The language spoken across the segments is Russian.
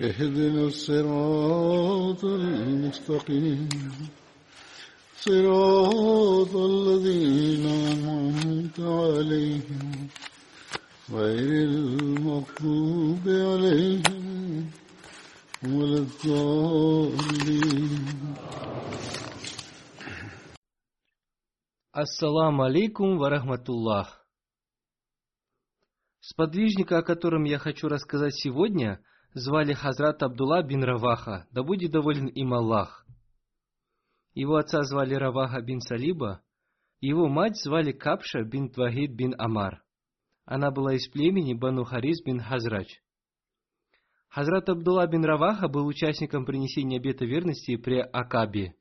اهدنا الصراط المستقيم صراط الذين أنعمت عليهم غير المغضوب عليهم ولا الضالين Ассаламу алейкум варахматуллах. Сподвижника, о котором я хочу рассказать сегодня, звали Хазрат Абдулла бин Раваха, да будет доволен им Аллах. Его отца звали Раваха бин Салиба, его мать звали Капша бин Твахид бин Амар. Она была из племени Бану Харис бин Хазрач. Хазрат Абдулла бин Раваха был участником принесения обета верности при Акабе.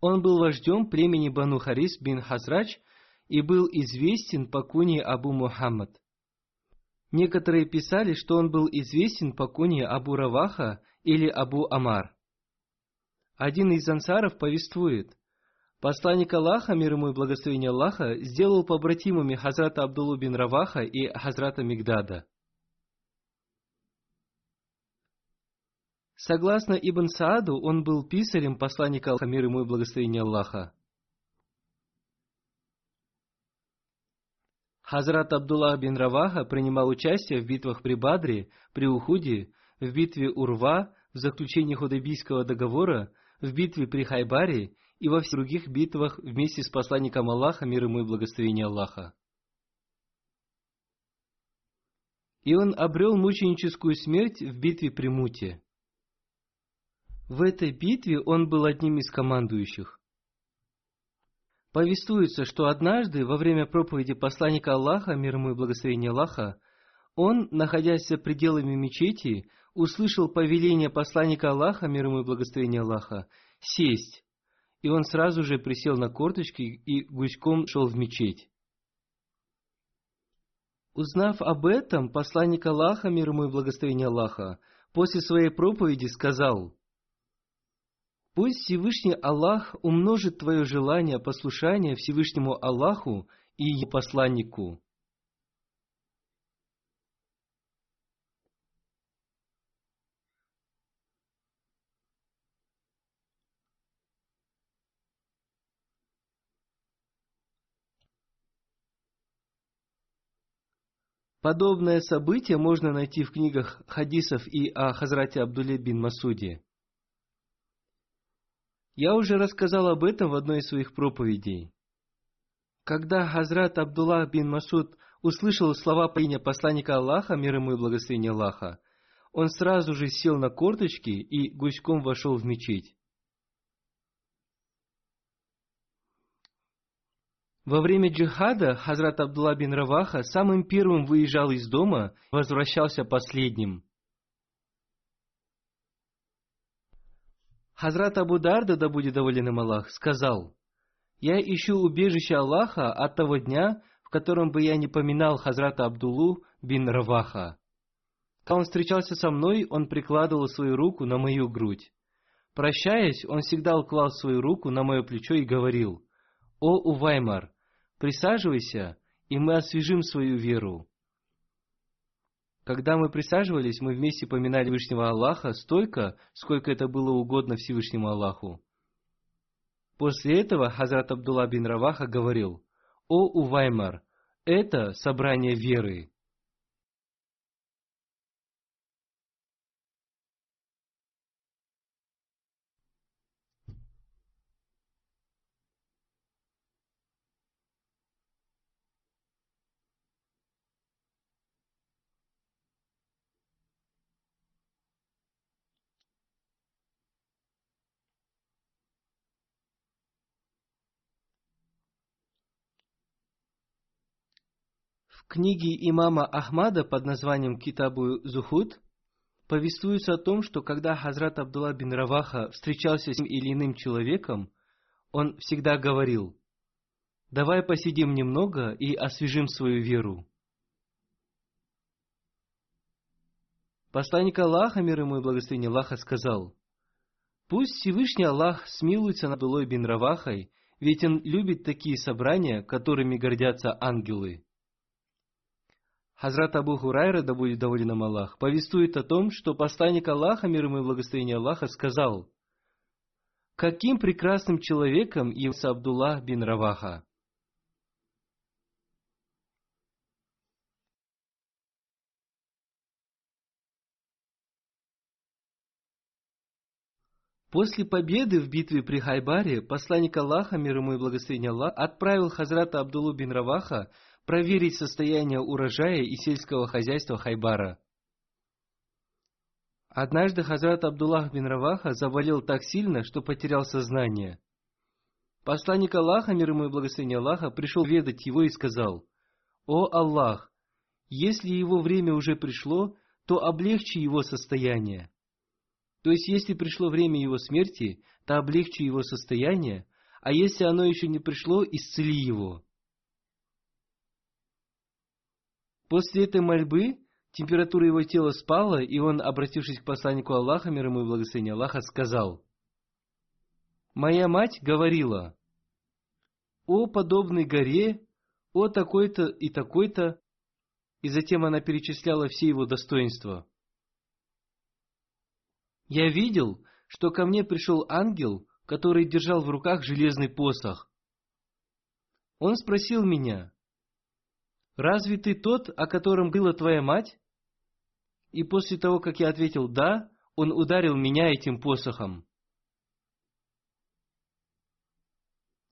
Он был вождем племени Бану Харис бин Хазрач и был известен по куне Абу Мухаммад. Некоторые писали, что он был известен по куне Абу Раваха или Абу Амар. Один из ансаров повествует, Посланник Аллаха, мир ему и благословение Аллаха, сделал побратимами Хазрата Абдуллу бин Раваха и Хазрата Мигдада. Согласно Ибн Сааду, он был писарем посланника Аллаха, мир ему и благословение Аллаха. Хазрат Абдуллах бин Раваха принимал участие в битвах при Бадре, при Ухуде, в битве Урва, в заключении Худайбийского договора, в битве при Хайбаре и во всех других битвах вместе с посланником Аллаха, мир ему и благословение Аллаха. И он обрел мученическую смерть в битве при Муте. В этой битве он был одним из командующих. Повествуется, что однажды, во время проповеди посланника Аллаха, мир ему и благословение Аллаха, он, находясь за пределами мечети, услышал повеление посланника Аллаха, мир ему и благословение Аллаха, сесть, и он сразу же присел на корточки и гуськом шел в мечеть. Узнав об этом, посланник Аллаха, мир ему и благословение Аллаха, после своей проповеди сказал, «Пусть Всевышний Аллах умножит твое желание послушания Всевышнему Аллаху и его посланнику». Подобное событие можно найти в книгах хадисов и о Хазрате Абдуле бин Масуде. Я уже рассказал об этом в одной из своих проповедей. Когда Хазрат Абдулла бин Масуд услышал слова поиня посланника Аллаха, мир ему и благословение Аллаха, он сразу же сел на корточки и гуськом вошел в мечеть. Во время джихада Хазрат Абдулла бин Раваха самым первым выезжал из дома, возвращался последним. Хазрат Абу Дарда, да будет доволен им Аллах, сказал, «Я ищу убежище Аллаха от того дня, в котором бы я не поминал Хазрата Абдуллу бин Раваха. Когда он встречался со мной, он прикладывал свою руку на мою грудь. Прощаясь, он всегда уклал свою руку на мое плечо и говорил, «О, Уваймар, присаживайся, и мы освежим свою веру». Когда мы присаживались, мы вместе поминали Всевышнего Аллаха столько, сколько это было угодно Всевышнему Аллаху. После этого Хазрат Абдулла бин Раваха говорил, «О, Уваймар, это собрание веры». Книге имама Ахмада под названием Китабу Зухуд повествуется о том, что когда Хазрат Абдулла бин Раваха встречался с тем или иным человеком, он всегда говорил, «Давай посидим немного и освежим свою веру». Посланник Аллаха, мир ему и благословение Аллаха, сказал, «Пусть Всевышний Аллах смилуется над Абдулой бин Равахой, ведь он любит такие собрания, которыми гордятся ангелы». Хазрат Абу Хурайра, да будет доволен нам Аллах, повествует о том, что посланник Аллаха, мир ему и благословение Аллаха, сказал, «Каким прекрасным человеком явился Абдуллах бин Раваха!» После победы в битве при Хайбаре посланник Аллаха, мир ему и благословение Аллаха, отправил Хазрата Абдуллу бин Раваха проверить состояние урожая и сельского хозяйства Хайбара. Однажды Хазрат Абдуллах бин Раваха заболел так сильно, что потерял сознание. Посланник Аллаха, мир ему и благословение Аллаха, пришел ведать его и сказал, «О Аллах, если его время уже пришло, то облегчи его состояние». То есть, если пришло время его смерти, то облегчи его состояние, а если оно еще не пришло, исцели его. После этой мольбы температура его тела спала, и он, обратившись к посланнику Аллаха, мир ему и благословение Аллаха, сказал, «Моя мать говорила, о подобной горе, о такой-то и такой-то, и затем она перечисляла все его достоинства. Я видел, что ко мне пришел ангел, который держал в руках железный посох. Он спросил меня, «Разве ты тот, о котором была твоя мать?» И после того, как я ответил «да», он ударил меня этим посохом.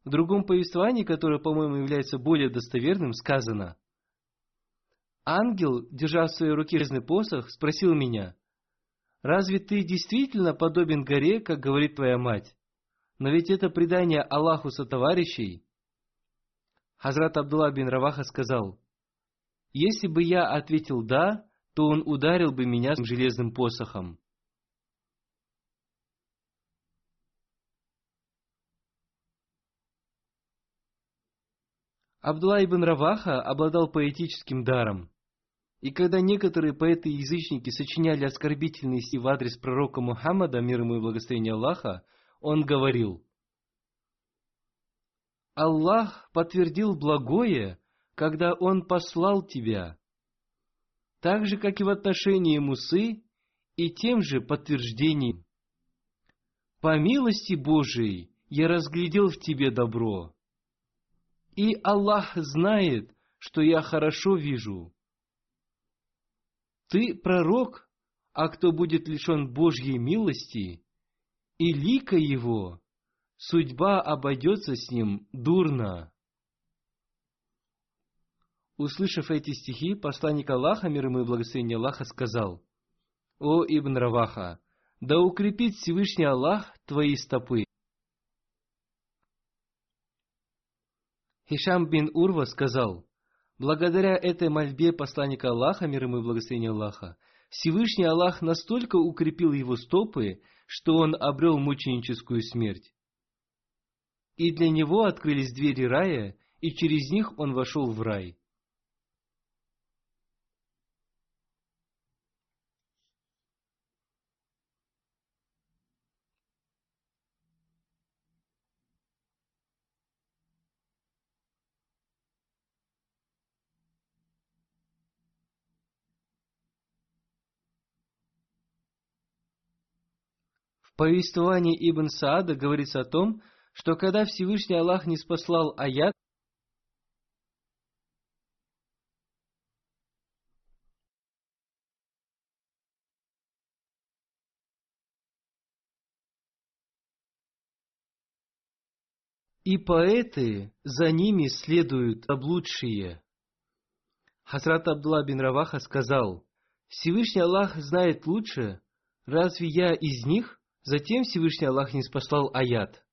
В другом повествовании, которое, по-моему, является более достоверным, сказано «Ангел, держа в своей руке железный посох, спросил меня, «Разве ты действительно подобен горе, как говорит твоя мать? Но ведь это предание Аллаху сотоварищей». Хазрат Абдулла бин Раваха сказал, если бы я ответил «да», то он ударил бы меня железным посохом. Абдулла ибн Раваха обладал поэтическим даром. И когда некоторые поэты-язычники сочиняли оскорбительные стихи в адрес пророка Мухаммада, мир ему и благословение Аллаха, он говорил, «Аллах подтвердил благое, когда Он послал тебя, так же, как и в отношении Мусы, и тем же подтверждением. По милости Божией я разглядел в тебе добро, и Аллах знает, что я хорошо вижу. Ты пророк, а кто будет лишен Божьей милости и лика его, судьба обойдется с ним дурно. Услышав эти стихи, посланник Аллаха, мир ему и благословение Аллаха, сказал, «О Ибн Раваха, да укрепит Всевышний Аллах твои стопы». Хишам бин Урва сказал, благодаря этой мольбе посланника Аллаха, мир ему и благословение Аллаха, Всевышний Аллах настолько укрепил его стопы, что он обрел мученическую смерть. И для него открылись двери рая, и через них он вошел в рай. Повествовании Ибн Саада говорится о том, что когда Всевышний Аллах не спаслал аят, и поэты за ними следуют облудшие. Хазрат Абдулла бин Раваха сказал, Всевышний Аллах знает лучше, разве я из них? Затем Всевышний Аллах не спаслал аят.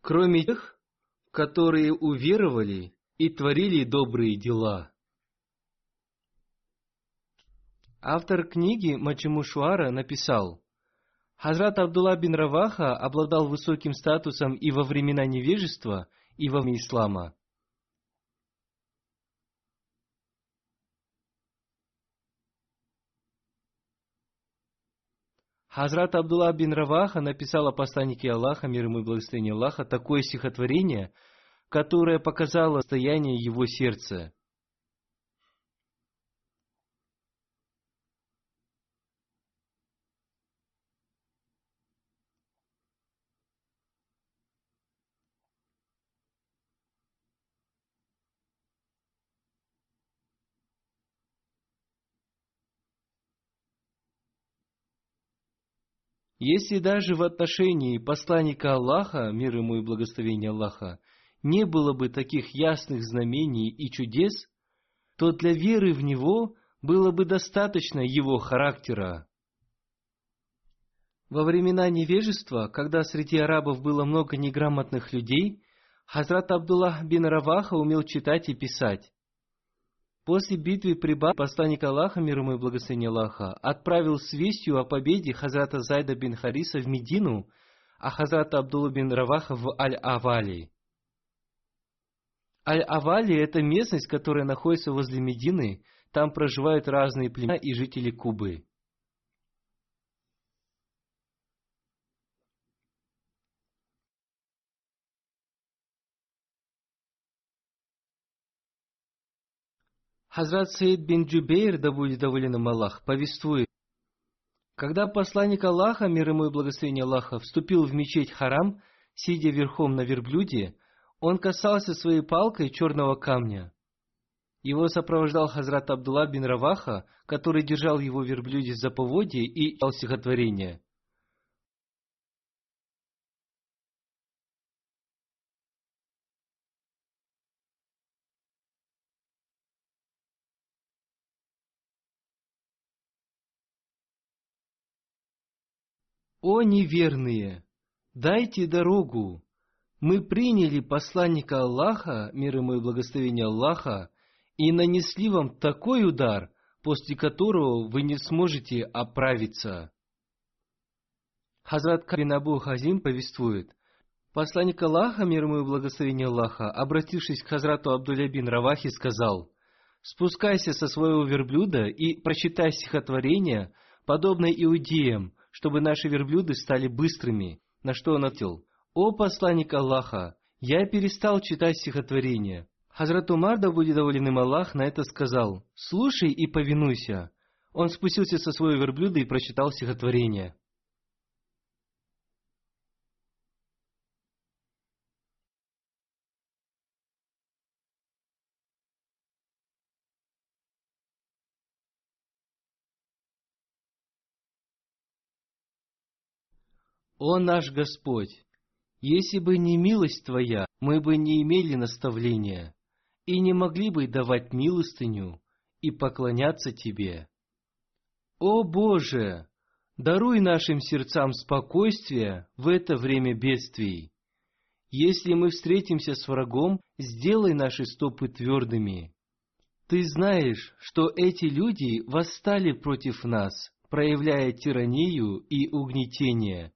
Кроме тех, которые уверовали и творили добрые дела. Автор книги Мачемушуара написал, Хазрат Абдулла бин Раваха обладал высоким статусом и во времена невежества, и во время ислама. Хазрат Абдулла бин Раваха написал о посланнике Аллаха, мир ему и благословение Аллаха, такое стихотворение, которое показало состояние его сердца. Если даже в отношении посланника Аллаха, мир ему и благословение Аллаха, не было бы таких ясных знамений и чудес, то для веры в него было бы достаточно его характера. Во времена невежества, когда среди арабов было много неграмотных людей, Хазрат Абдуллах бин Раваха умел читать и писать. После битвы при Ба посланник Аллаха, мир ему и благословение Аллаха, отправил с вестью о победе Хазрата Зайда бин Хариса в Медину, а Хазрата Абдулла бин Раваха в Аль-Авали. Аль-Авали – это местность, которая находится возле Медины, там проживают разные племена и жители Кубы. Хазрат Саид бин Джубейр, да будет доволен им Аллах, повествует, когда посланник Аллаха, мир ему и благословение Аллаха, вступил в мечеть Харам, сидя верхом на верблюде, он касался своей палкой черного камня. Его сопровождал Хазрат Абдулла бин Раваха, который держал его верблюде за поводье и читал стихотворение – «О неверные! Дайте дорогу! Мы приняли посланника Аллаха, мир ему и благословение Аллаха, и нанесли вам такой удар, после которого вы не сможете оправиться». Хазрат Кабин Абу повествует, Посланник Аллаха, мир ему и благословение Аллаха, обратившись к Хазрату Абдулля бин Равахи, сказал, «Спускайся со своего верблюда и прочитай стихотворение, подобное иудеям, чтобы наши верблюды стали быстрыми, на что он ответил, «О посланник Аллаха, я перестал читать стихотворение». Хазрат Умар, да будет доволен им Аллах, на это сказал, «Слушай и повинуйся». Он спустился со своего верблюда и прочитал стихотворение. «О наш Господь! Если бы не милость Твоя, мы бы не имели наставления и не могли бы давать милостыню и поклоняться Тебе. О Боже! Даруй нашим сердцам спокойствие в это время бедствий. Если мы встретимся с врагом, сделай наши стопы твердыми. Ты знаешь, что эти люди восстали против нас, проявляя тиранию и угнетение,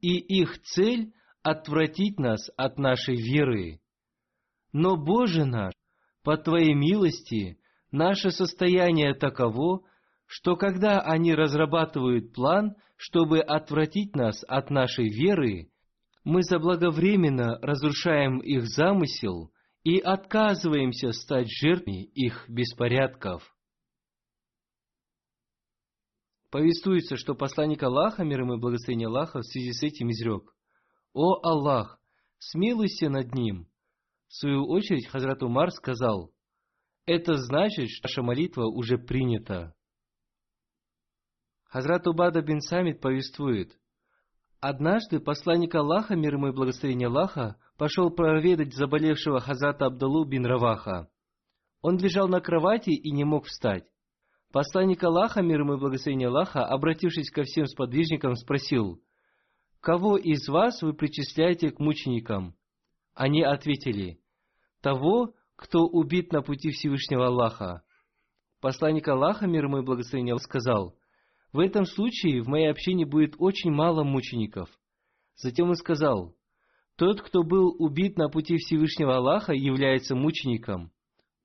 и их цель – отвратить нас от нашей веры. Но, Боже наш, по Твоей милости, наше состояние таково, что когда они разрабатывают план, чтобы отвратить нас от нашей веры, мы заблаговременно разрушаем их замысел и отказываемся стать жертвами их беспорядков. Повествуется, что посланник Аллаха, мир ему и благословение Аллаха, в связи с этим изрек, «О Аллах, смилуйся над ним!» В свою очередь Хазрат Умар сказал, «Это значит, что наша молитва уже принята». Хазрат Убада бин Самит повествует, Однажды посланник Аллаха, мир ему и благословение Аллаха, пошел проведать заболевшего Хазрата Абдалу бин Раваха. Он лежал на кровати и не мог встать. Посланник Аллаха, мир ему и благословение Аллаха, обратившись ко всем сподвижникам, спросил, «Кого из вас вы причисляете к мученикам?» Они ответили, того, кто убит на пути Всевышнего Аллаха. Посланник Аллаха, мир ему и благословение, сказал, в этом случае в моей общине будет очень мало мучеников. Затем он сказал, тот, кто был убит на пути Всевышнего Аллаха, является мучеником.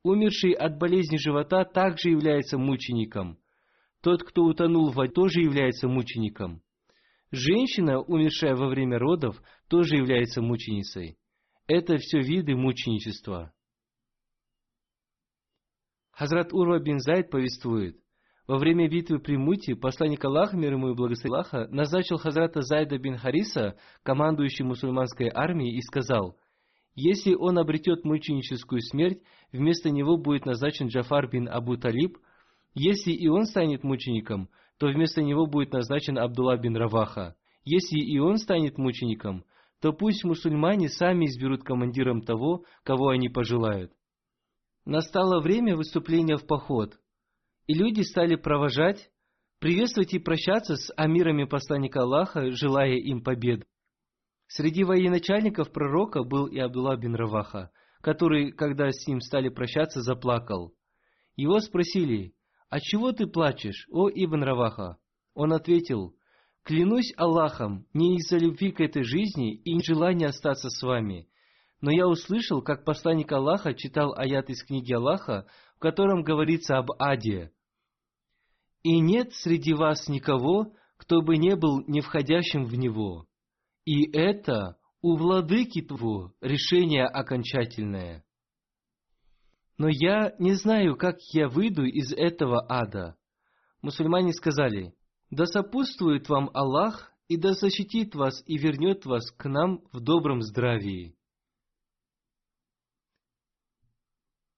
Умерший от болезни живота также является мучеником. Тот, кто утонул в воде, тоже является мучеником. Женщина, умершая во время родов, тоже является мученицей. Это все виды мученичества. Хазрат Урва бин Зайд повествует, во время битвы при Муте посланник Аллаха, мир ему и благословение Аллаха, назначил Хазрата Зайда бин Хариса, командующим мусульманской армией, и сказал, если он обретет мученическую смерть, вместо него будет назначен Джафар бин Абу Талиб. Если и он станет мучеником, то вместо него будет назначен Абдулла бин Раваха. Если и он станет мучеником, то пусть мусульмане сами изберут командиром того, кого они пожелают. Настало время выступления в поход, и люди стали провожать, приветствовать и прощаться с амирами посланника Аллаха, желая им побед. Среди военачальников пророка был и Абдулла бин Раваха, который, когда с ним стали прощаться, заплакал. Его спросили, «А чего ты плачешь, о Ибн Раваха?» Он ответил, «Клянусь Аллахом, не из-за любви к этой жизни и не желания остаться с вами, но я услышал, как посланник Аллаха читал аят из книги Аллаха, в котором говорится об аде. «И нет среди вас никого, кто бы не был не входящим в него». И это у владыки твоего решение окончательное. Но я не знаю, как я выйду из этого ада. Мусульмане сказали, да сопутствует вам Аллах и да защитит вас и вернет вас к нам в добром здравии.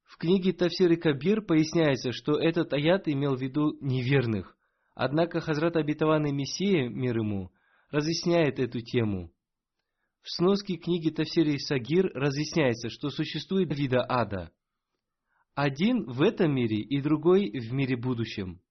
В книге Тафсир Кабир поясняется, что этот аят имел в виду неверных. Однако Хазрат Абитаван Мессия, мир ему, разъясняет эту тему. В сноске книги Тафсири Сагир разъясняется, что существует вида ада. Один в этом мире и другой в мире будущем.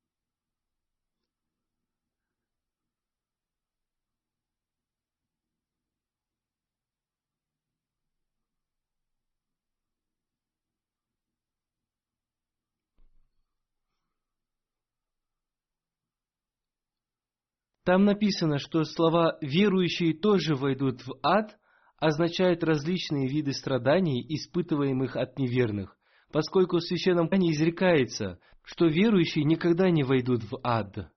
Там написано, что слова «верующие тоже войдут в ад» означают различные виды страданий, испытываемых от неверных, поскольку в Священном Коране изрекается, что верующие никогда не войдут в ад.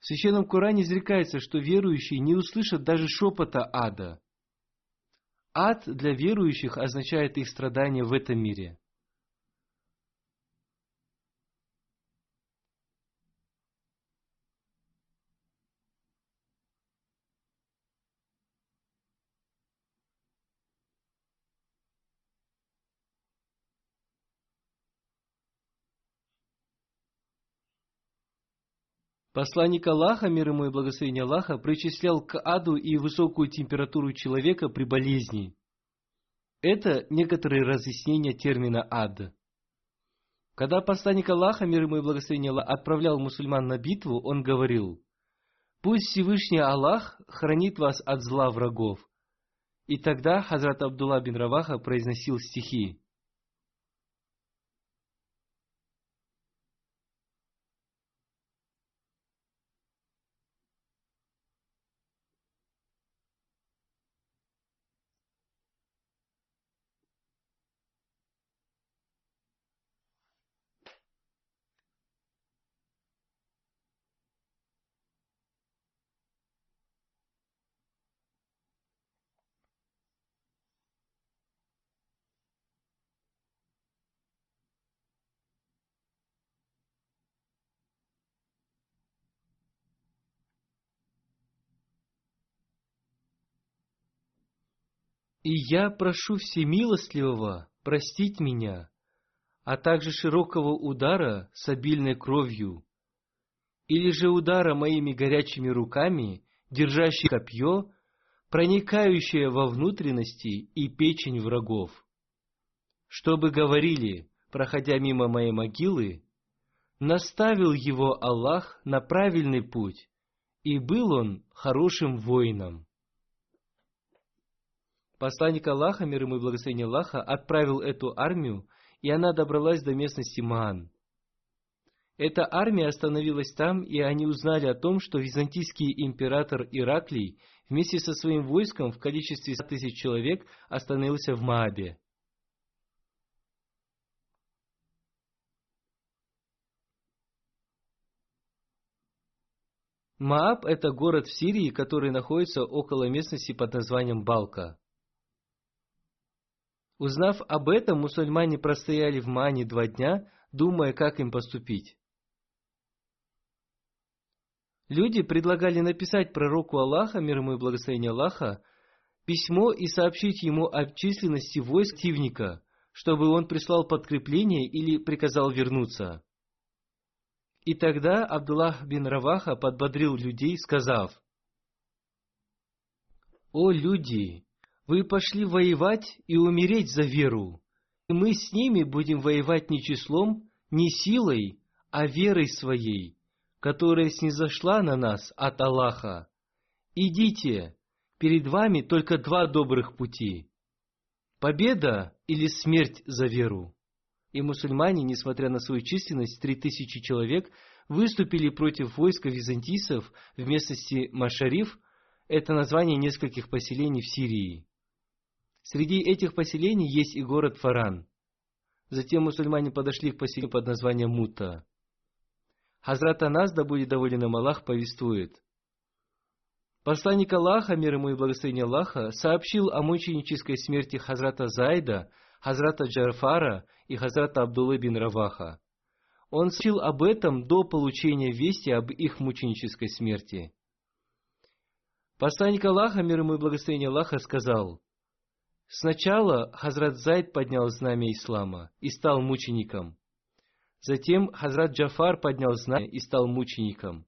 В Священном Коране изрекается, что верующие не услышат даже шепота ада. Ад для верующих означает их страдания в этом мире – Посланник Аллаха, мир ему и благословение Аллаха, причислял к аду и высокую температуру человека при болезни. Это некоторые разъяснения термина ад. Когда посланник Аллаха, мир ему и благословение Аллаха, отправлял мусульман на битву, он говорил, «Пусть Всевышний Аллах хранит вас от зла врагов». И тогда Хазрат Абдулла бин Раваха произносил стихи. И я прошу Всемилостливого простить меня, а также широкого удара с обильной кровью, или же удара моими горячими руками, держащий копье, проникающее во внутренности и печень врагов. Чтобы говорили, проходя мимо моей могилы, наставил его Аллах на правильный путь, и был он хорошим воином. Посланник Аллаха, мир ему и благословение Аллаха, отправил эту армию, и она добралась до местности Маан. Эта армия остановилась там, и они узнали о том, что византийский император Ираклий вместе со своим войском в количестве 100 тысяч человек остановился в Маабе. Мааб – это город в Сирии, который находится около местности под названием Балка. Узнав об этом, мусульмане простояли в Мане два дня, думая, как им поступить. Люди предлагали написать пророку Аллаха, мир ему и благословение Аллаха, письмо и сообщить ему о численности войск противника, чтобы он прислал подкрепление или приказал вернуться. И тогда Абдуллах бин Раваха подбодрил людей, сказав, «О люди, вы пошли воевать и умереть за веру, и мы с ними будем воевать не числом, не силой, а верой своей, которая снизошла на нас от Аллаха. Идите, перед вами только два добрых пути. Победа или смерть за веру. И мусульмане, несмотря на свою численность, три тысячи человек, выступили против войска византийцев в местности Машариф, это название нескольких поселений в Сирии. Среди этих поселений есть и город Фаран. Затем мусульмане подошли к поселению под названием Мута. Хазрат Анас, да будет доволен им Аллах, повествует. Посланник Аллаха, мир ему и благословение Аллаха, сообщил о мученической смерти Хазрата Зайда, Хазрата Джарфара и Хазрата Абдуллы бин Раваха. Он сообщил об этом до получения вести об их мученической смерти. Посланник Аллаха, мир ему и благословение Аллаха, сказал, Сначала Хазрат Зайд поднял знамя ислама и стал мучеником. Затем Хазрат Джафар поднял знамя и стал мучеником.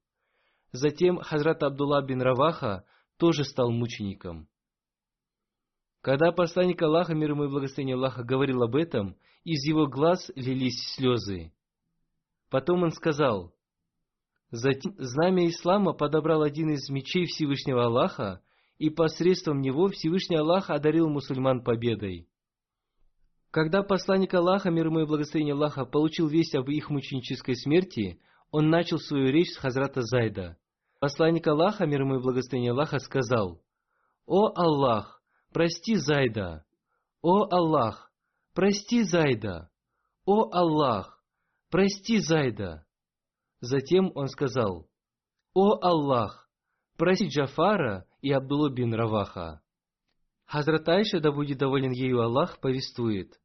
Затем Хазрат Абдулла бин Раваха тоже стал мучеником. Когда посланник Аллаха, мир ему и благословение Аллаха, говорил об этом, из его глаз лились слезы. Потом он сказал, Затем знамя Ислама подобрал один из мечей Всевышнего Аллаха, и посредством него Всевышний Аллах одарил мусульман победой. Когда посланник Аллаха, мир ему и благословение Аллаха, получил весть об их мученической смерти, он начал свою речь с Хазрата Зайда. Посланник Аллаха, мир ему и благословение Аллаха, сказал, «О Аллах, прости Зайда! О Аллах, прости Зайда! О Аллах, прости Зайда!» Затем он сказал, «О Аллах, прости Джафара и Абдулла бин Раваха». Хазрат Айша, да будет доволен ею Аллах, повествует.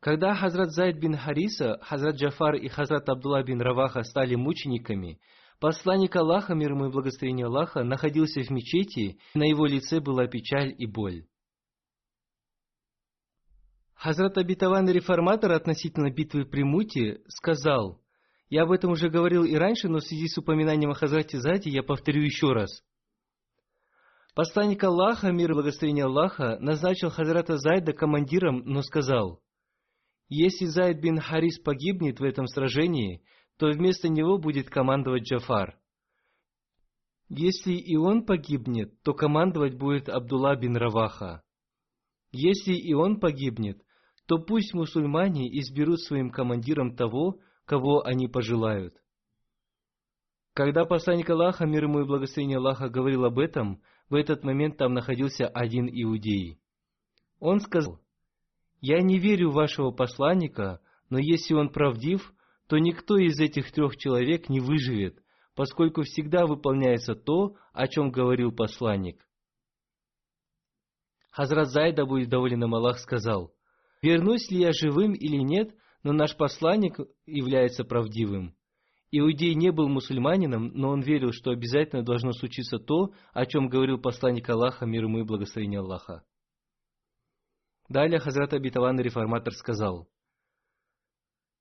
Когда Хазрат Зайд бин Хариса, Хазрат Джафар и Хазрат Абдулла бин Раваха стали мучениками, посланник Аллаха, мир ему и благословение Аллаха, находился в мечети, на его лице была печаль и боль. Хазрат обетованный реформатор относительно битвы при Муте сказал, я об этом уже говорил и раньше, но в связи с упоминанием о Хазрате Зайде я повторю еще раз. Посланник Аллаха, мир и благословение Аллаха, назначил Хазрата Зайда командиром, но сказал, «Если Зайд бин Харис погибнет в этом сражении, то вместо него будет командовать Джафар. Если и он погибнет, то командовать будет Абдулла бин Раваха. Если и он погибнет, то пусть мусульмане изберут своим командиром того, кого они пожелают. Когда посланник Аллаха, мир ему и благословение Аллаха, говорил об этом, в этот момент там находился один иудей. Он сказал, «Я не верю в вашего посланника, но если он правдив, то никто из этих трех человек не выживет, поскольку всегда выполняется то, о чем говорил посланник». Хазрат Зайда, будет доволен им Аллах, сказал, «Вернусь ли я живым или нет, но наш посланник является правдивым». Иудей не был мусульманином, но он верил, что обязательно должно случиться то, о чем говорил посланник Аллаха, мир ему и благословение Аллаха. Далее Хазрат Абитаван реформатор сказал,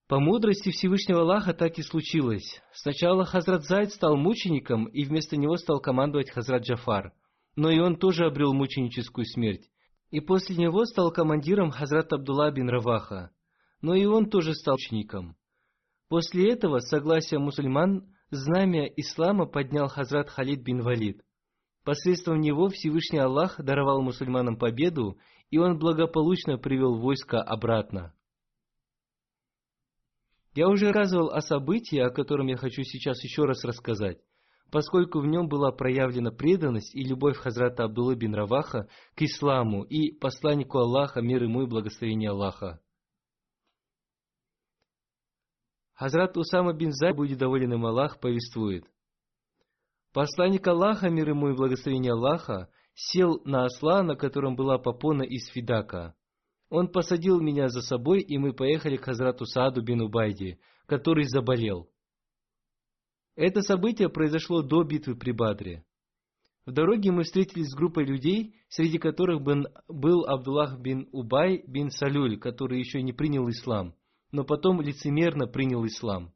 «По мудрости Всевышнего Аллаха так и случилось. Сначала Хазрат Зайд стал мучеником, и вместо него стал командовать Хазрат Джафар, но и он тоже обрел мученическую смерть. И после него стал командиром Хазрат Абдулла бин Раваха, но и он тоже стал мучеником. После этого, согласия мусульман, знамя ислама поднял Хазрат Халид бин Валид. Посредством него Всевышний Аллах даровал мусульманам победу, и он благополучно привел войско обратно. Я уже рассказывал о событии, о котором я хочу сейчас еще раз рассказать, поскольку в нем была проявлена преданность и любовь Хазрата Абдуллы бин Раваха к исламу и посланнику Аллаха, мир ему и благословение Аллаха. Хазрат Усама бин Зай, будет доволен им Аллах, повествует. Посланник Аллаха, мир ему и благословение Аллаха, сел на осла, на котором была попона из Фидака. Он посадил меня за собой, и мы поехали к Хазрату Сааду бин Убайди, который заболел. Это событие произошло до битвы при Бадре. В дороге мы встретились с группой людей, среди которых был Абдуллах бин Убай бин Салюль, который еще не принял ислам но потом лицемерно принял ислам.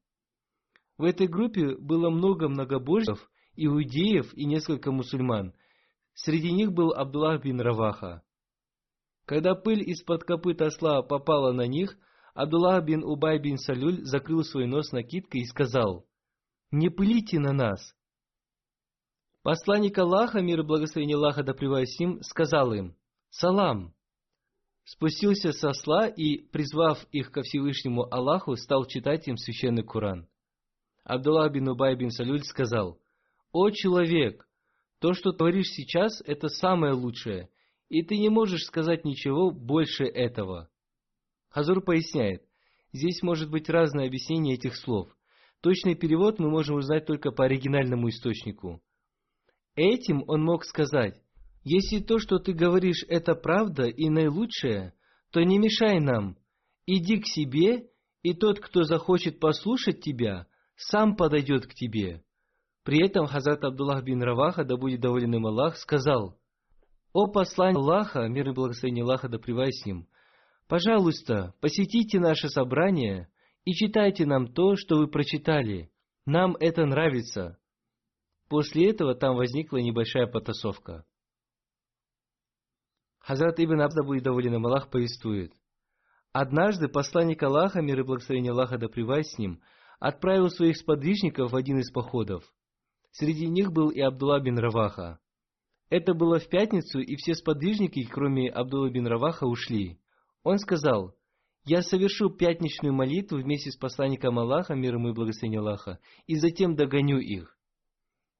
В этой группе было много многобожников, иудеев и несколько мусульман. Среди них был Абдуллах бин Раваха. Когда пыль из-под копыт осла попала на них, Абдуллах бин Убай бин Салюль закрыл свой нос накидкой и сказал, «Не пылите на нас!» Посланник Аллаха, мир и благословение Аллаха да с ним, сказал им, «Салам!» Спустился со осла и, призвав их ко Всевышнему Аллаху, стал читать им священный Куран. Абдуллах бин Убай бин Салюль сказал, «О человек, то, что творишь сейчас, это самое лучшее, и ты не можешь сказать ничего больше этого». Хазур поясняет, здесь может быть разное объяснение этих слов. Точный перевод мы можем узнать только по оригинальному источнику. Этим он мог сказать, если то, что ты говоришь, это правда и наилучшее, то не мешай нам. Иди к себе, и тот, кто захочет послушать тебя, сам подойдет к тебе. При этом Хазрат Абдуллах бин Раваха, да будет доволен им Аллах, сказал, «О посланник Аллаха, мир и благословение Аллаха, да с ним, пожалуйста, посетите наше собрание и читайте нам то, что вы прочитали. Нам это нравится». После этого там возникла небольшая потасовка. Хазрат Ибн Абда будет доволен Аллах повествует. Однажды посланник Аллаха, мир и благословение Аллаха да с ним, отправил своих сподвижников в один из походов. Среди них был и Абдулла бин Раваха. Это было в пятницу, и все сподвижники, кроме Абдулла бин Раваха, ушли. Он сказал, «Я совершу пятничную молитву вместе с посланником Аллаха, мир ему и благословение Аллаха, и затем догоню их».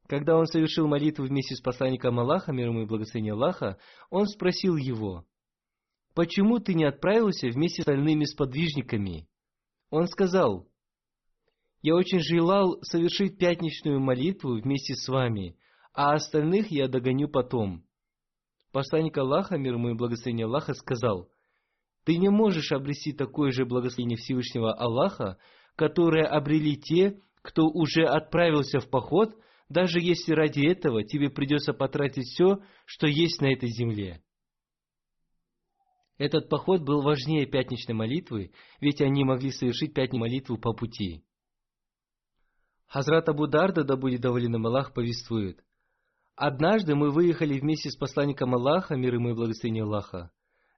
Когда он совершил молитву вместе с посланником Аллаха, мир ему и благословение Аллаха, он спросил его, «Почему ты не отправился вместе с остальными сподвижниками?» Он сказал, «Я очень желал совершить пятничную молитву вместе с вами, а остальных я догоню потом». Посланник Аллаха, мир ему и благословение Аллаха, сказал, «Ты не можешь обрести такое же благословение Всевышнего Аллаха, которое обрели те, кто уже отправился в поход – даже если ради этого тебе придется потратить все, что есть на этой земле. Этот поход был важнее пятничной молитвы, ведь они могли совершить пятничную молитву по пути. Хазрат Абу Дарда, да будет доволен Аллах, повествует. Однажды мы выехали вместе с посланником Аллаха, мир ему и благословение Аллаха.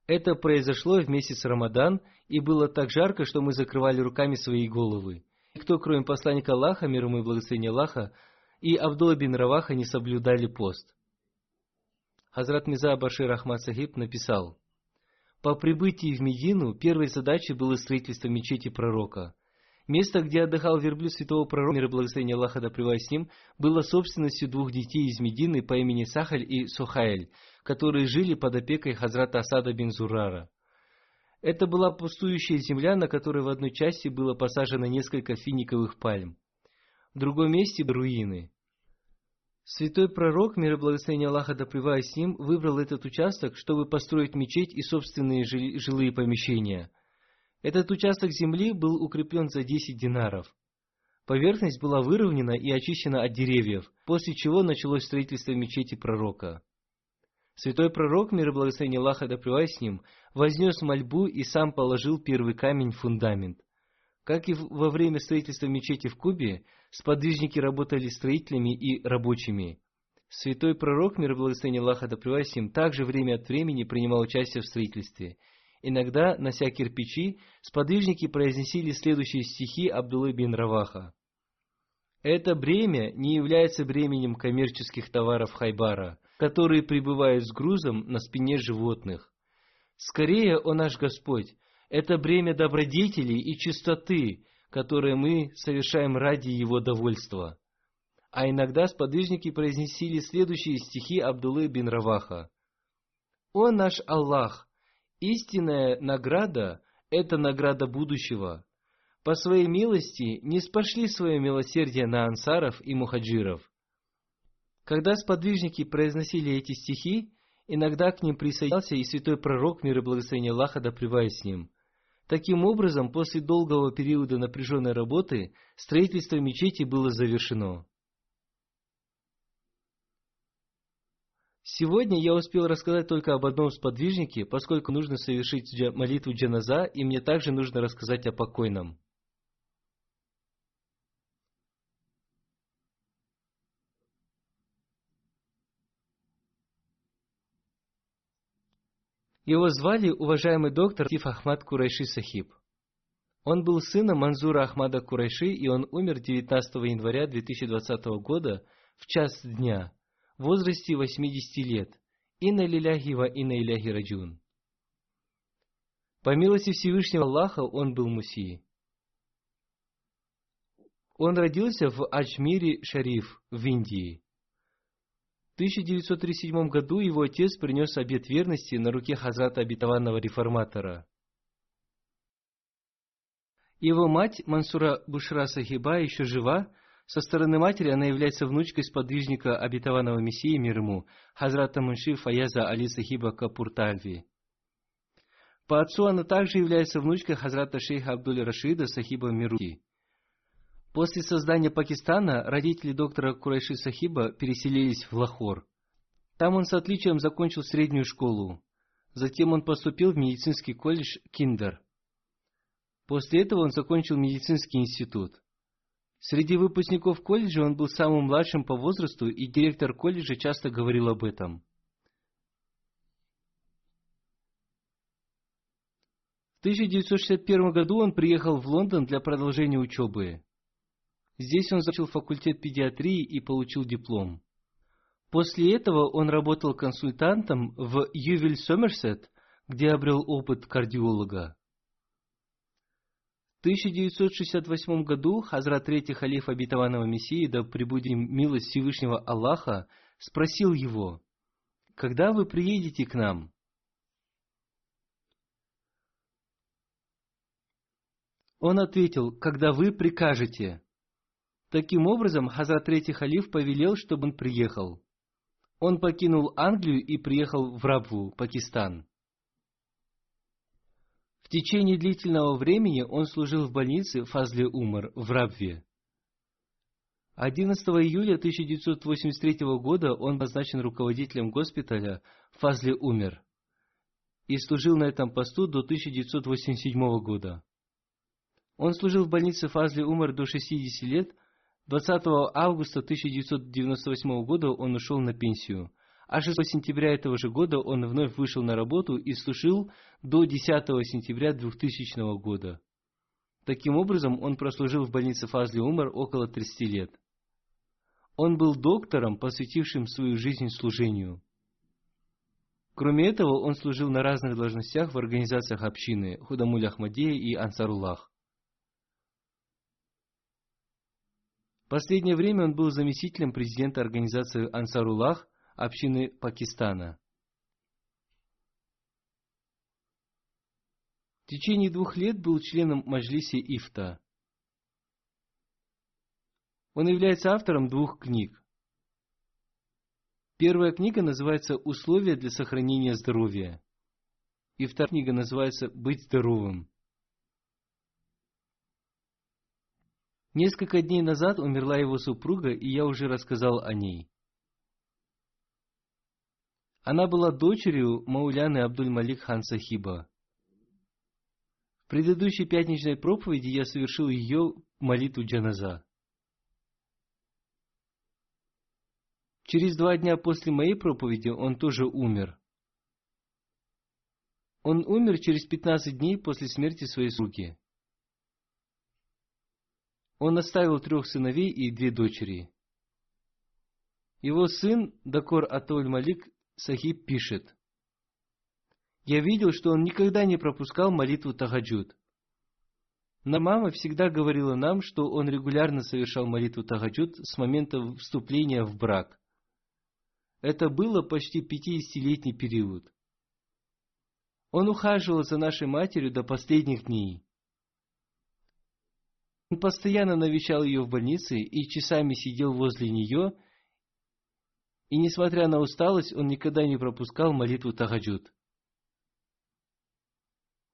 Это произошло в месяц Рамадан, и было так жарко, что мы закрывали руками свои головы. Никто, кроме посланника Аллаха, мир ему и благословение Аллаха, и Абдулла бин Раваха не соблюдали пост. Хазрат Миза Башир Ахмад Сахиб написал, «По прибытии в Медину первой задачей было строительство мечети пророка. Место, где отдыхал верблюд святого пророка, мир и благословение Аллаха да с ним, было собственностью двух детей из Медины по имени Сахаль и Сухайль, которые жили под опекой Хазрата Асада бин Зурара. Это была пустующая земля, на которой в одной части было посажено несколько финиковых пальм в другом месте руины. Святой пророк, мир и благословение Аллаха да с ним, выбрал этот участок, чтобы построить мечеть и собственные жилые помещения. Этот участок земли был укреплен за 10 динаров. Поверхность была выровнена и очищена от деревьев, после чего началось строительство мечети пророка. Святой пророк, мир и благословение Аллаха да с ним, вознес мольбу и сам положил первый камень в фундамент. Как и во время строительства мечети в Кубе, сподвижники работали строителями и рабочими. Святой пророк, мир и благословение Аллаха да им, также время от времени принимал участие в строительстве. Иногда, нося кирпичи, сподвижники произносили следующие стихи Абдуллы бин Раваха. «Это бремя не является бременем коммерческих товаров Хайбара – которые пребывают с грузом на спине животных. Скорее, о наш Господь, это бремя добродетелей и чистоты, которые мы совершаем ради Его довольства. А иногда сподвижники произнесили следующие стихи Абдуллы бин Раваха. «О наш Аллах, истинная награда – это награда будущего. По своей милости не спошли свое милосердие на ансаров и мухаджиров». Когда сподвижники произносили эти стихи, иногда к ним присоединялся и святой пророк, мир и благословение Аллаха, да с ним. Таким образом, после долгого периода напряженной работы, строительство мечети было завершено. Сегодня я успел рассказать только об одном сподвижнике, поскольку нужно совершить молитву джаназа, и мне также нужно рассказать о покойном. Его звали уважаемый доктор Тиф Ахмад Курайши Сахиб. Он был сыном Манзура Ахмада Курайши, и он умер 19 января 2020 года в час дня – в возрасте 80 лет. Инна лиляхи ва инна иляхи раджун. По милости Всевышнего Аллаха он был муси. Он родился в Аджмире Шариф в Индии. В 1937 году его отец принес обет верности на руке Хазрата обетованного реформатора. Его мать Мансура Бушра Сахиба еще жива, со стороны матери она является внучкой сподвижника обетованного Мессии мир ему, Хазрата Мунши Фаяза Али Сахиба Капуртальви. По отцу она также является внучкой Хазрата шейха Абдуль Рашида Сахиба Мируки. После создания Пакистана родители доктора Курайши Сахиба переселились в Лахор. Там он с отличием закончил среднюю школу. Затем он поступил в медицинский колледж Киндер. После этого он закончил медицинский институт. Среди выпускников колледжа он был самым младшим по возрасту, и директор колледжа часто говорил об этом. В 1961 году он приехал в Лондон для продолжения учебы. Здесь он закончил факультет педиатрии и получил диплом. После этого он работал консультантом в Ювель Сомерсет, где обрел опыт кардиолога. 1968 году Хазрат Третий Халиф Обетованного Мессии, да пребудет милость Всевышнего Аллаха, спросил его, «Когда вы приедете к нам?» Он ответил, «Когда вы прикажете». Таким образом, Хазрат Третий Халиф повелел, чтобы он приехал. Он покинул Англию и приехал в Рабву, Пакистан. В течение длительного времени он служил в больнице Фазли Умар в Рабве. 11 июля 1983 года он назначен руководителем госпиталя Фазли Умер и служил на этом посту до 1987 года. Он служил в больнице Фазли Умер до 60 лет. 20 августа 1998 года он ушел на пенсию – а 6 сентября этого же года он вновь вышел на работу и служил до 10 сентября 2000 года. Таким образом, он прослужил в больнице Фазли Умар около 30 лет. Он был доктором, посвятившим свою жизнь служению. Кроме этого, он служил на разных должностях в организациях общины Худамуль Ахмадия и Ансаруллах. Последнее время он был заместителем президента организации Ансаруллах общины Пакистана. В течение двух лет был членом Маджлиси Ифта. Он является автором двух книг. Первая книга называется «Условия для сохранения здоровья». И вторая книга называется «Быть здоровым». Несколько дней назад умерла его супруга, и я уже рассказал о ней. Она была дочерью Мауляны Абдуль-Малик хан Сахиба. В предыдущей пятничной проповеди я совершил ее молитву джаназа. Через два дня после моей проповеди он тоже умер. Он умер через 15 дней после смерти своей супруги. Он оставил трех сыновей и две дочери. Его сын Дакор Атоль Малик Сахиб пишет. Я видел, что он никогда не пропускал молитву Тагаджуд. Но мама всегда говорила нам, что он регулярно совершал молитву Тагаджуд с момента вступления в брак. Это было почти 50-летний период. Он ухаживал за нашей матерью до последних дней. Он постоянно навещал ее в больнице и часами сидел возле нее, и, несмотря на усталость, он никогда не пропускал молитву Тагаджуд.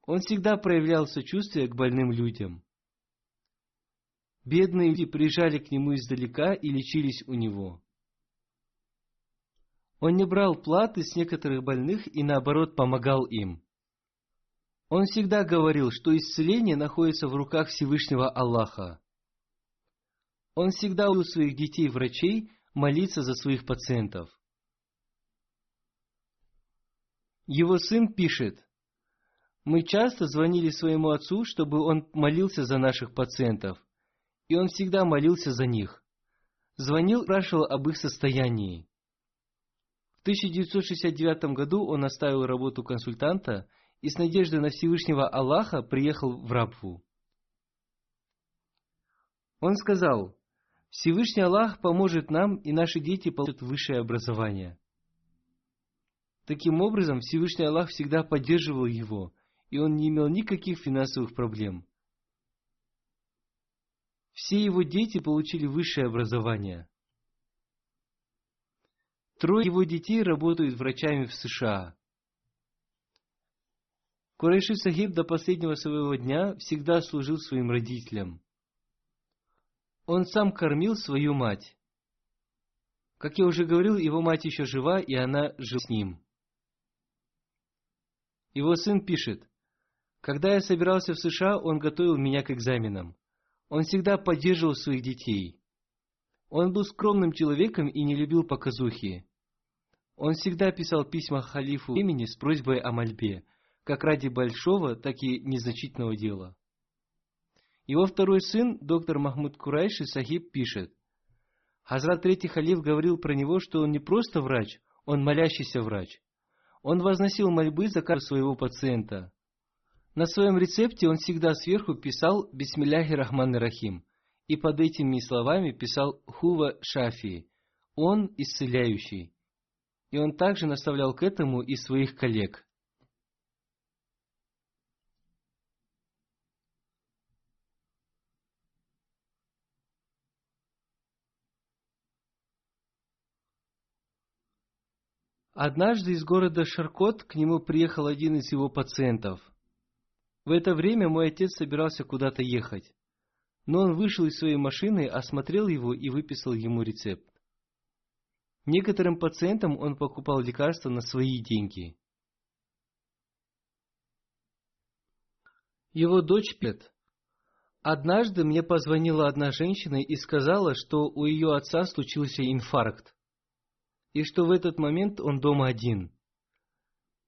Он всегда проявлял сочувствие к больным людям. Бедные люди приезжали к нему издалека и лечились у него. Он не брал платы с некоторых больных и наоборот помогал им. Он всегда говорил, что исцеление находится в руках Всевышнего Аллаха. Он всегда у своих детей-врачей молиться за своих пациентов. Его сын пишет, «Мы часто звонили своему отцу, чтобы он молился за наших пациентов, и он всегда молился за них. Звонил, спрашивал об их состоянии. В 1969 году он оставил работу консультанта – и с надеждой на Всевышнего Аллаха приехал в Рабву. Он сказал, Всевышний Аллах поможет нам, и наши дети получат высшее образование. Таким образом, Всевышний Аллах всегда поддерживал его, и он не имел никаких финансовых проблем. Все его дети получили высшее образование. Трое его детей работают врачами в США. Курайши Сахиб до последнего своего дня всегда служил своим родителям. Он сам кормил свою мать. Как я уже говорил, его мать еще жива, и она жила с ним. Его сын пишет, «Когда я собирался в США, он готовил меня к экзаменам. Он всегда поддерживал своих детей. Он был скромным человеком и не любил показухи. Он всегда писал письма халифу имени с просьбой о мольбе – как ради большого, так и незначительного дела. Его второй сын, доктор Махмуд Курайши Сахиб, пишет, Хазрат Третий Халиф говорил про него, что он не просто врач, он молящийся врач. Он возносил мольбы за каждого своего пациента. На своем рецепте он всегда сверху писал «Бисмилляхи Рахман Рахим» и под этими словами писал «Хува Шафи» – «Он исцеляющий». И он также наставлял к этому и своих коллег – Однажды из города Шаркот к нему приехал один из его пациентов. В это время мой отец собирался куда-то ехать. Но он вышел из своей машины, осмотрел его и выписал ему рецепт. Некоторым пациентам он покупал лекарства на свои деньги. Его дочь Пет. Однажды мне позвонила одна женщина и сказала, что у ее отца случился инфаркт и что в этот момент он дома один.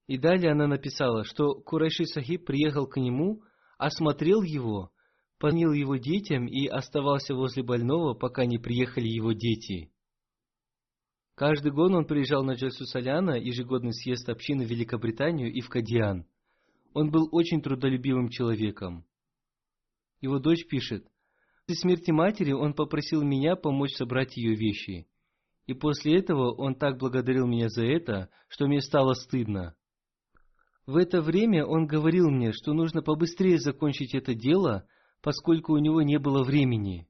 И далее она написала, что Курайши Сахиб приехал к нему, осмотрел его, позвонил его детям и оставался возле больного, пока не приехали его дети. Каждый год он приезжал на Джальсу Саляна, ежегодный съезд общины в Великобританию и в Кадиан. Он был очень трудолюбивым человеком. Его дочь пишет, «После смерти матери он попросил меня помочь собрать ее вещи. И после этого он так благодарил меня за это, что мне стало стыдно. В это время он говорил мне, что нужно побыстрее закончить это дело, поскольку у него не было времени.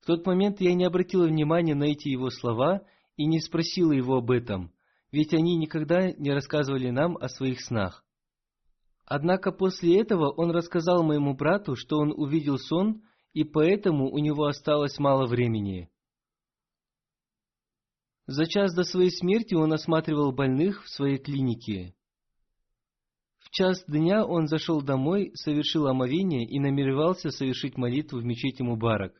В тот момент я не обратила внимания на эти его слова и не спросила его об этом, ведь они никогда не рассказывали нам о своих снах. Однако после этого он рассказал моему брату, что он увидел сон, и поэтому у него осталось мало времени. За час до своей смерти он осматривал больных в своей клинике. В час дня он зашел домой, совершил омовение и намеревался совершить молитву в мечети Мубарак.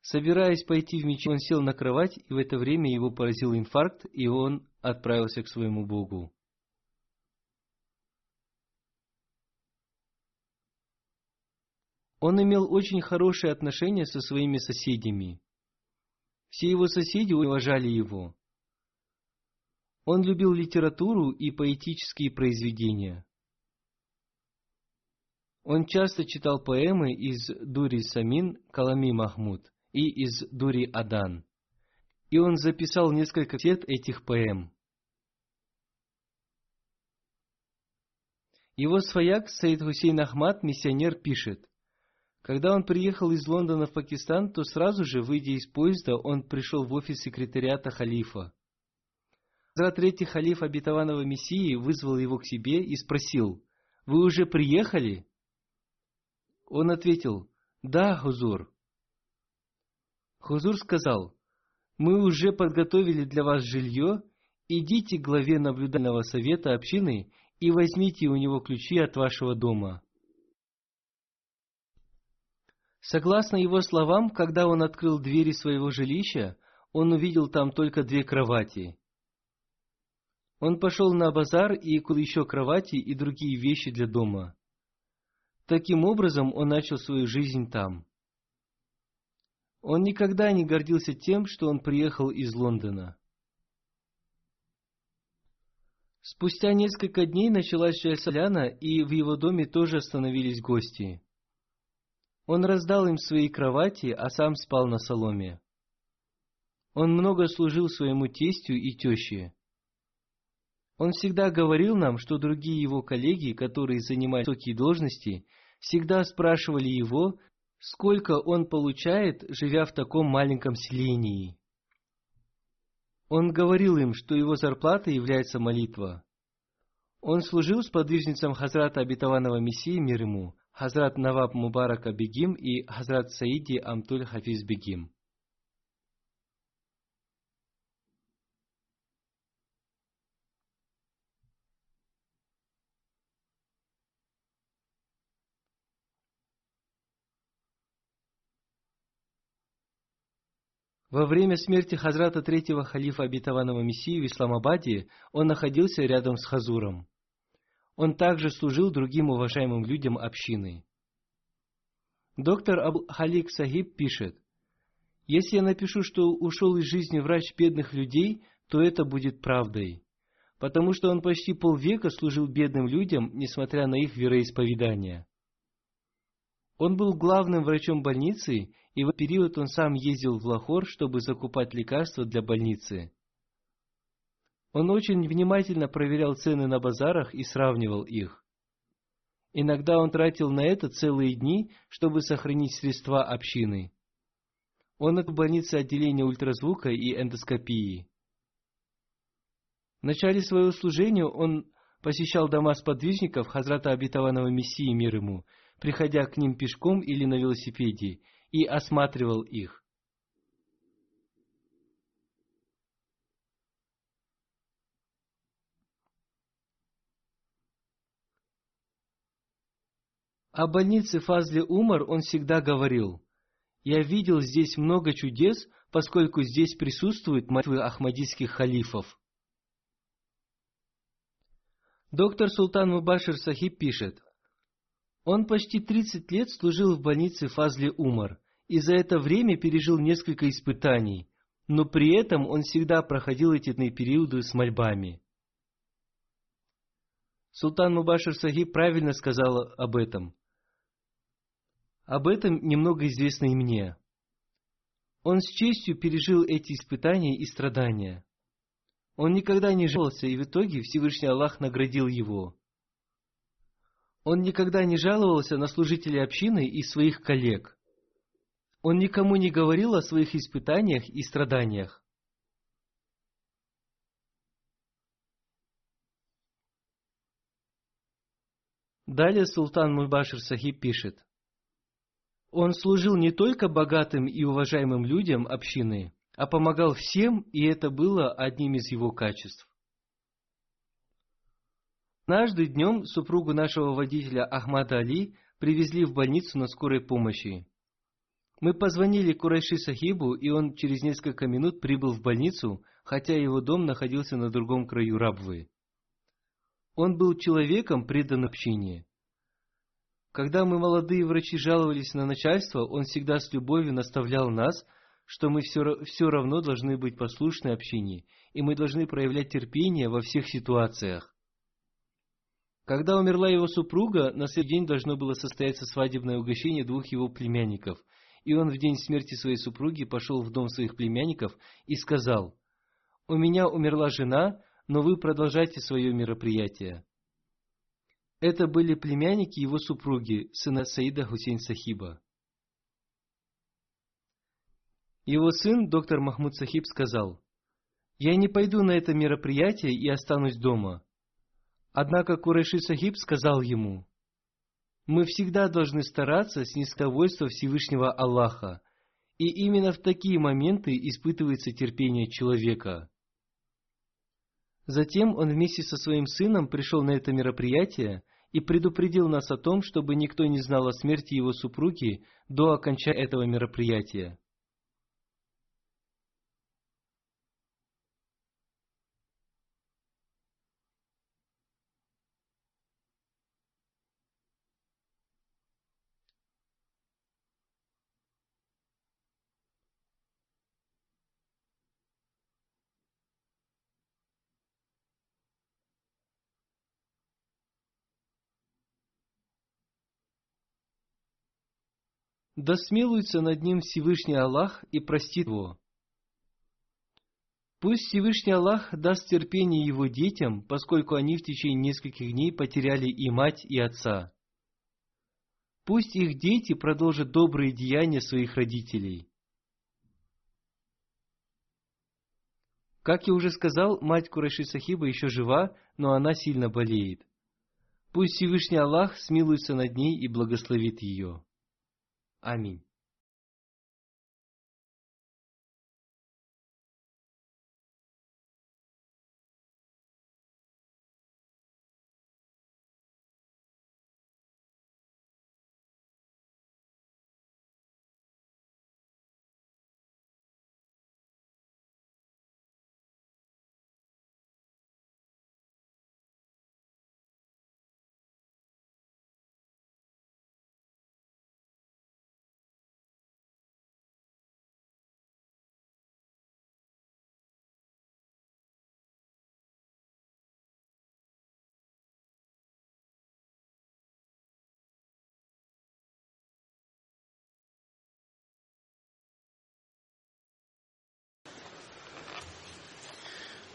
Собираясь пойти в мечеть, он сел на кровать, и в это время его поразил инфаркт, и он отправился к своему Богу. Он имел очень хорошие отношения со своими соседями. Все его соседи уважали его. Он любил литературу и поэтические произведения. Он часто читал поэмы из Дури Самин Калами Махмуд и из Дури Адан. И он записал несколько сет этих поэм. Его свояк Саид Хусейн Ахмад, миссионер, пишет, когда он приехал из Лондона в Пакистан, то сразу же, выйдя из поезда, он пришел в офис секретариата халифа. Хазрат третий халиф обетованного Мессии вызвал его к себе и спросил, «Вы уже приехали?» Он ответил, «Да, Хузур». Хузур сказал, «Мы уже подготовили для вас жилье, идите к главе наблюдательного совета общины и возьмите у него ключи от вашего дома». Согласно его словам, когда он открыл двери своего жилища, он увидел там только две кровати. Он пошел на базар и купил еще кровати и другие вещи для дома. Таким образом, он начал свою жизнь там. Он никогда не гордился тем, что он приехал из Лондона. Спустя несколько дней началась Соляна, и в его доме тоже остановились гости. Он раздал им свои кровати, а сам спал на соломе. Он много служил своему тестю и теще. Он всегда говорил нам, что другие его коллеги, которые занимают высокие должности, всегда спрашивали его, сколько он получает, живя в таком маленьком селении. Он говорил им, что его зарплата является молитва. Он служил с подвижницем Хазрата Обетованного Мессии мир ему, Хазрат Наваб Мубарака Бегим и Хазрат Саиди Амтуль Хафиз Бегим. Во время смерти Хазрата третьего халифа обетованного Мессии в Исламабаде он находился рядом с Хазуром. Он также служил другим уважаемым людям общины. Доктор Абу Халик Сахиб пишет, «Если я напишу, что ушел из жизни врач бедных людей, то это будет правдой, потому что он почти полвека служил бедным людям, несмотря на их вероисповедание. Он был главным врачом больницы, и в период он сам ездил в Лахор, чтобы закупать лекарства для больницы. Он очень внимательно проверял цены на базарах и сравнивал их. Иногда он тратил на это целые дни, чтобы сохранить средства общины. Он в больнице отделения ультразвука и эндоскопии. В начале своего служения он посещал дома сподвижников Хазрата Обетованного Мессии мир ему, приходя к ним пешком или на велосипеде, и осматривал их. О больнице Фазли Умар он всегда говорил, «Я видел здесь много чудес, поскольку здесь присутствуют молитвы ахмадийских халифов». Доктор Султан Мубашир Сахиб пишет, он почти 30 лет служил в больнице Фазли Умар и за это время пережил несколько испытаний, но при этом он всегда проходил эти периоды с мольбами. Султан Мубашир Сахиб правильно сказал об этом. Об этом немного известно и мне. Он с честью пережил эти испытания и страдания. Он никогда не жаловался, и в итоге Всевышний Аллах наградил его. Он никогда не жаловался на служителей общины и своих коллег. Он никому не говорил о своих испытаниях и страданиях. Далее султан Мульбашир Сахиб пишет – он служил не только богатым и уважаемым людям общины, а помогал всем, и это было одним из его качеств. Однажды днем супругу нашего водителя Ахмада Али привезли в больницу на скорой помощи. Мы позвонили Курайши Сахибу, и он через несколько минут прибыл в больницу, хотя его дом находился на другом краю Рабвы. Он был человеком, преданным общине. Когда мы, молодые врачи, жаловались на начальство, он всегда с любовью наставлял нас, что мы все, все равно должны быть послушны общине, и мы должны проявлять терпение во всех ситуациях. Когда умерла его супруга, на следующий день должно было состояться свадебное угощение двух его племянников, и он в день смерти своей супруги пошел в дом своих племянников и сказал, «У меня умерла жена, но вы продолжайте свое мероприятие». Это были племянники его супруги, сына Саида Хусейн Сахиба. Его сын, доктор Махмуд Сахиб, сказал, «Я не пойду на это мероприятие и останусь дома». Однако Курайши Сахиб сказал ему, «Мы всегда должны стараться снискать довольство Всевышнего Аллаха, и именно в такие моменты испытывается терпение человека». Затем он вместе со своим сыном пришел на это мероприятие и предупредил нас о том, чтобы никто не знал о смерти его супруги до окончания этого мероприятия. Да смилуется над ним Всевышний Аллах и простит его. Пусть Всевышний Аллах даст терпение его детям, поскольку они в течение нескольких дней потеряли и мать, и отца. Пусть их дети продолжат добрые деяния своих родителей. Как я уже сказал, мать Кураши Сахиба еще жива, но она сильно болеет. Пусть Всевышний Аллах смилуется над ней и благословит ее. Аминь.